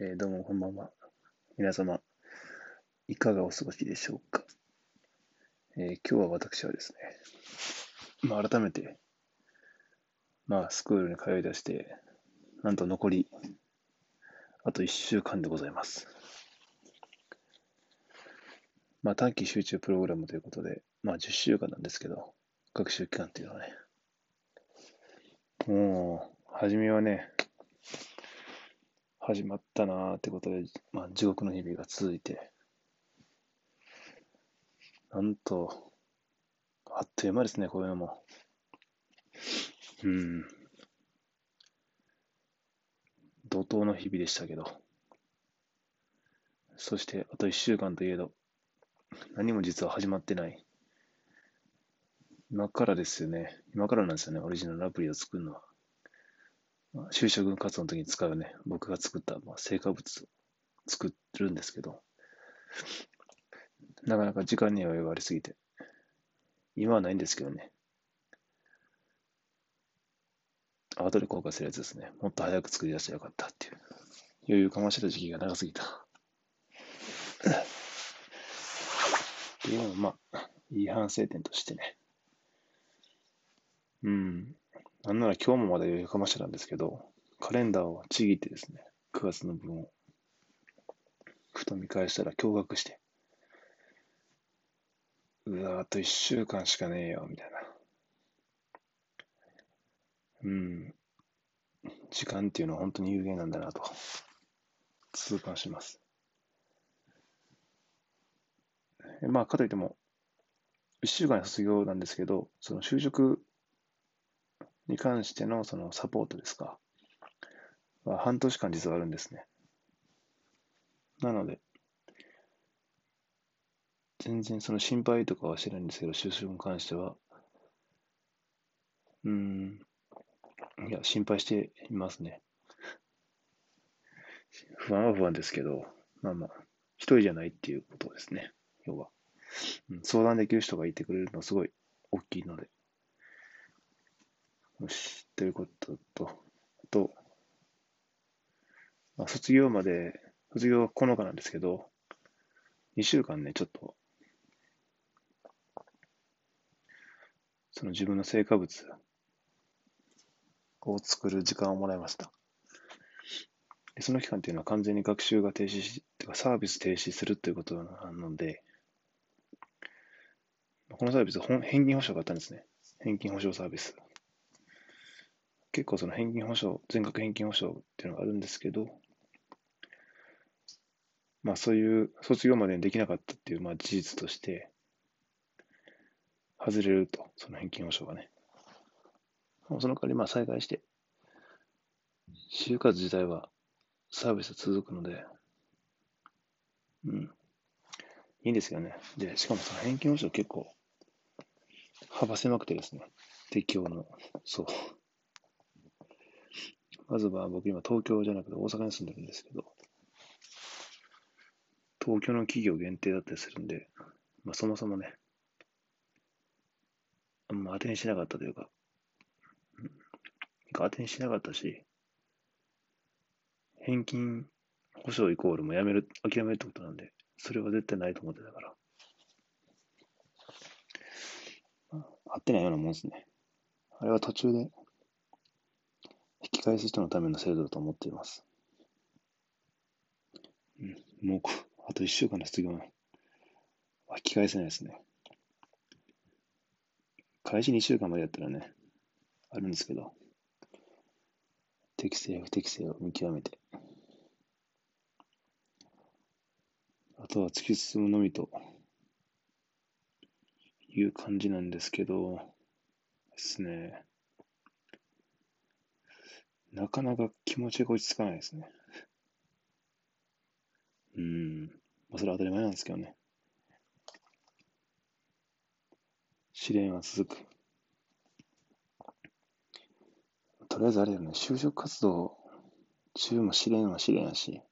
えーどうもこんばんは。皆様、いかがお過ごしでしょうか？えー今日は私はですね、まあ、改めて、まあ、スクールに通い出して、なんと残り、あと1週間でございます。まあ、短期集中プログラムということで、まあ、10週間なんですけど、学習期間っていうのはね、もう、初めはね、始まったなーってことで、まあ、地獄の日々が続いて、なんと、あっという間ですね、こういうのも。うん。怒涛の日々でしたけど。そして、あと1週間といえど、何も実は始まってない。今からですよね。今からなんですよね、オリジナルアプリを作るのは。就職活動の時に使うね、僕が作った、まあ、成果物を作るんですけど、なかなか時間には余裕がありすぎて、今はないんですけどね。後で後悔するやつですね。もっと早く作り出してよかったっていう。余裕かましてた時期が長すぎた。っていうのも、まあ、いい反省点としてね。うん。なんなら今日もまだ余裕かましてたんですけど、カレンダーをちぎってですね、9月の分を、ふと見返したら驚愕して、うわ、あと1週間しかねえよ、みたいな。うん。時間っていうのは本当に有限なんだなと、痛感します。まあ、かといっても、1週間卒業なんですけど、その就職に関してのそのサポートですか、は半年間実はあるんですね。なので、全然その心配とかはしてないんですけど、就職に関しては、うん、いや、心配していますね。不安は不安ですけど、まあまあ、一人じゃないっていうことですね、要は。うん相談できる人がいてくれるのはすごい大きいので。よし、ということと、あと、まあ、卒業まで、卒業は9日なんですけど、2週間ね、ちょっと、その自分の成果物を作る時間をもらいました。でその期間っていうのは完全に学習が停止し、てかサービス停止するということなので、このサービス、返金保証があったんですね。返金保証サービス。結構その返金保証、全額返金保証っていうのがあるんですけど、まあそういう卒業までにできなかったっていうまあ事実として、外れると、その返金保証がね。その代わりまあ再開して、就活自体はサービスは続くので、うん。いいんですよね。で、しかもその返金保証結構幅狭くてですね、適用の、そう。まずは僕今東京じゃなくて大阪に住んでるんですけど、東京の企業限定だったりするんで、まあそもそもね、あんま当てにしなかったというか、うん当てにしなかったし、返金保証イコールもやめる、諦めるってことなんで、それは絶対ないと思ってたから、あ合ってないようなもんですね。あれは途中でき返す人のための制度だと思っています。うん、もう、あと1週間の卒業は引き返せないですね。開始2週間までやったらね、あるんですけど、適正、不適正を見極めて、あとは突き進むのみという感じなんですけど、ですね。なかなか気持ちが落ち着かないですね。うん。まあ、それは当たり前なんですけどね。試練は続く。とりあえずあれよね、就職活動中も試練は試練やし、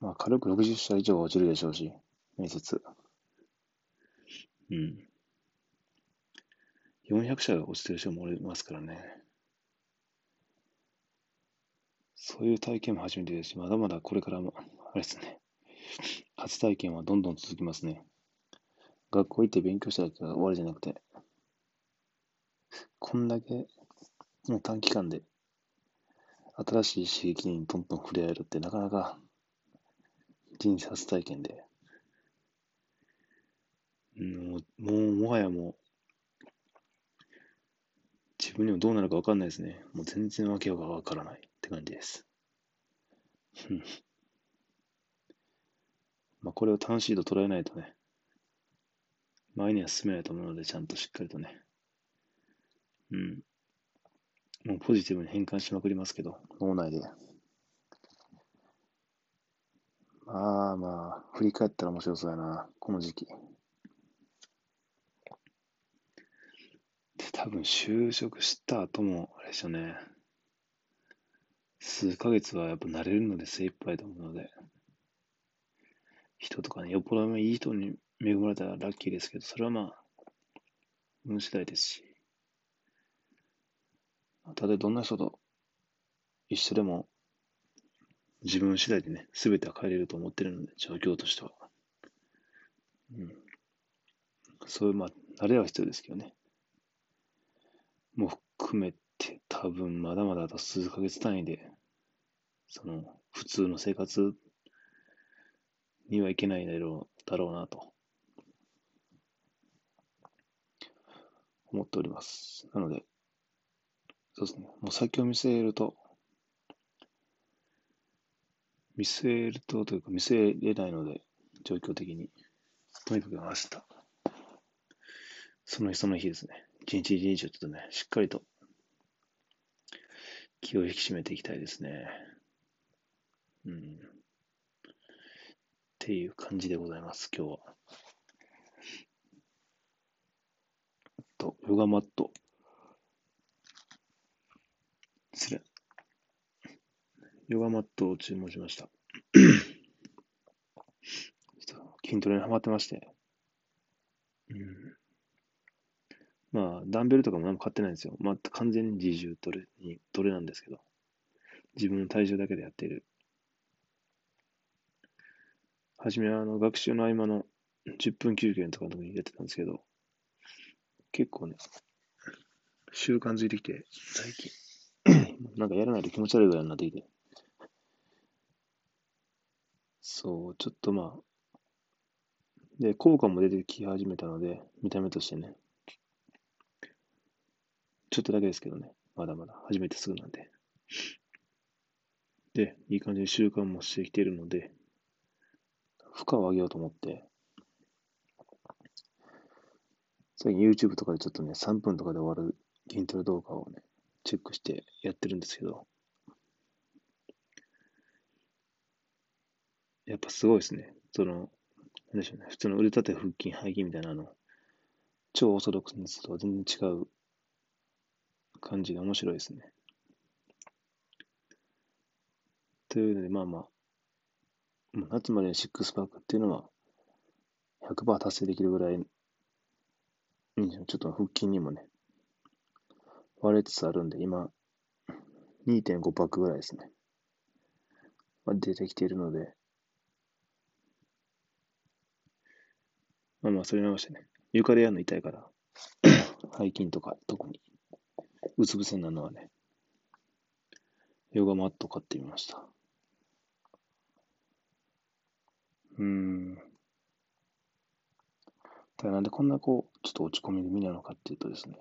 まあ軽く60社以上は落ちるでしょうし、面接。うん。400社が落ちてる人もおりますからね。そういう体験も初めてですし、まだまだこれからも、あれですね。初体験はどんどん続きますね。学校行って勉強しただけが終わりじゃなくて、こんだけの短期間で新しい刺激にどんどん触れ合えるってなかなか人生初体験で、もう、もうもはやもう、自分にもどうなるか分かんないですね。もう全然わけが分からないって感じです。まあこれを楽しいと捉えないとね、前には進めないと思うので、ちゃんとしっかりとね、うん。もうポジティブに変換しまくりますけど、脳内で。まあまあ、振り返ったら面白そうやな、この時期。で、多分就職した後も、あれでしょうね。数ヶ月はやっぱ慣れるので精一杯と思うので、人とかね、よっぽどいい人に恵まれたらラッキーですけど、それはまあ、運次第ですし。ただどんな人と一緒でも、自分次第でね、すべては変えれると思ってるので、状況としては。うん。そういう、まあ、慣れは必要ですけどね。も含めて、多分まだまだあと数ヶ月単位で、その、普通の生活にはいけないだろうだろうなと思っております。なので、そうですね、もう先を見据えると、見据えるとというか見据えれないので、状況的に。とにかく明日、その日その日ですね、一日一日をちょっとね、しっかりと気を引き締めていきたいですね。うん。っていう感じでございます、今日は。と、ヨガマット。失礼。ヨガマットを注文しました。筋トレにハマってまして。うん。まあ、ダンベルとかも何も買ってないんですよ。まあ、完全に自重トレに、トレなんですけど。自分の体重だけでやっている。はじめは、あの、学習の合間の10分休憩とかの時にやってたんですけど、結構ね、習慣づいてきて、最近、なんかやらないと気持ち悪いぐらいになってきて。そう、ちょっとまあ、で、効果も出てき始めたので、見た目としてね。ちょっとだけですけどね、まだまだ初めてすぐなんで。で、いい感じに習慣もしてきているので、負荷を上げようと思って、最近 YouTube とかでちょっとね、3分とかで終わる筋トレ動画をね、チェックしてやってるんですけど、やっぱすごいですね。その、なんでしょうね。普通の腕立て、腹筋、背筋みたいなの、超オーソドックスと全然違う感じが面白いですね。というので、まあまあ、夏までシックスパックっていうのは100%達成できるぐらい、ちょっと腹筋にもね、割れつつあるんで、今、2.5パックぐらいですね。まあ、出てきているので、まあまあ、それ直してね、床でやるの痛いから、背筋とか特に、うつ伏せになるのはね、ヨガマット買ってみました。うーん。だなんでこんなこう、ちょっと落ち込み気味なのかっていうとですね、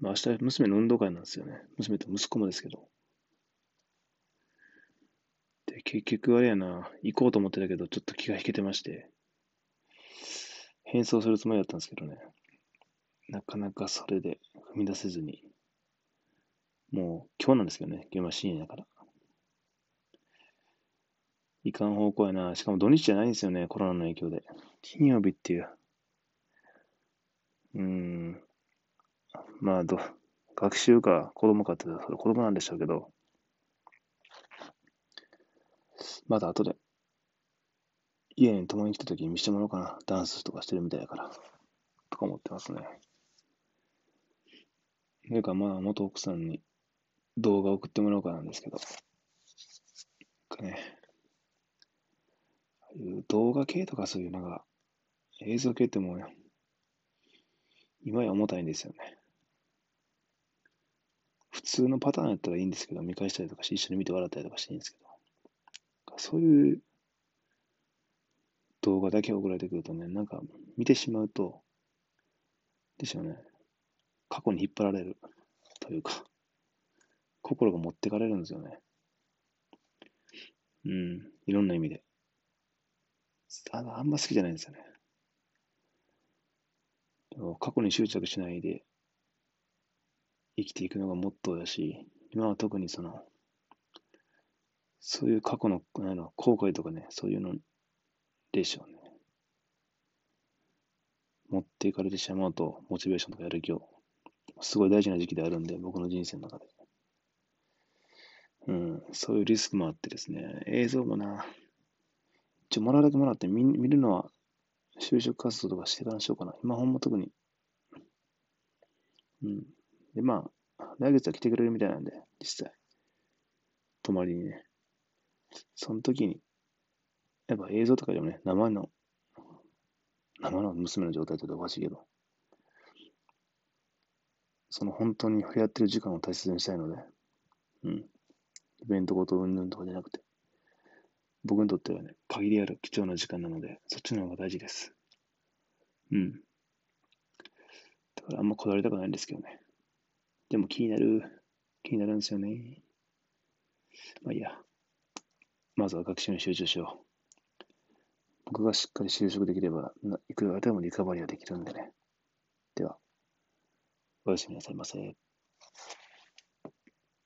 まあ明日娘の運動会なんですよね。娘と息子もですけど。で、結局あれやな、行こうと思ってたけど、ちょっと気が引けてまして、変装するつもりだったんですけどね、なかなかそれで踏み出せずに、もう今日なんですけどね、現場深夜だから。いかん方向やな。しかも土日じゃないんですよね、コロナの影響で。金曜日っていう。うーん。まあ、ど、学習か子供かってそれ子供なんでしょうけど、まだ後で、家に共に来た時に見せてもらおうかな。ダンスとかしてるみたいだから。とか思ってますね。それかまあ、元奥さんに動画送ってもらおうかなんですけど。かね、ああいう動画系とかそういうなんか、映像系ってもう、今や重たいんですよね。普通のパターンやったらいいんですけど、見返したりとかして、一緒に見て笑ったりとかしていいんですけど、そういう動画だけ送られてくるとね、なんか見てしまうと、でしょうね、過去に引っ張られるというか、心が持ってかれるんですよね。うん、いろんな意味で。ああんま好きじゃないんですよね。過去に執着しないで生きていくのがモットーだし、今は特にその、そういう過去のあの後悔とかね、そういうのでしょうね。持っていかれてしまうと、モチベーションとかやる気を、すごい大事な時期であるんで、僕の人生の中で。うん、そういうリスクもあってですね、映像もな、一応もらうだけもらって見見るのは就職活動とかしてからにしようかな。今ほんま特に。うん。で、まあ、来月は来てくれるみたいなんで、実際。泊まりにね。その時に、やっぱ映像とかでもね、生の、生の娘の状態っておかしいけど、その本当に触れ合ってる時間を大切にしたいので、うん。イベントごとうんぬんとかじゃなくて、僕にとってはね、限りある貴重な時間なので、そっちの方が大事です。うん。だからあんまこだわりたくないんですけどね。でも気になる、気になるんですよね。まあいいや。まずは学習に集中しよう。僕がしっかり就職できれば、いくらでもリカバリーはできるんでね。では、おやすみなさいませ。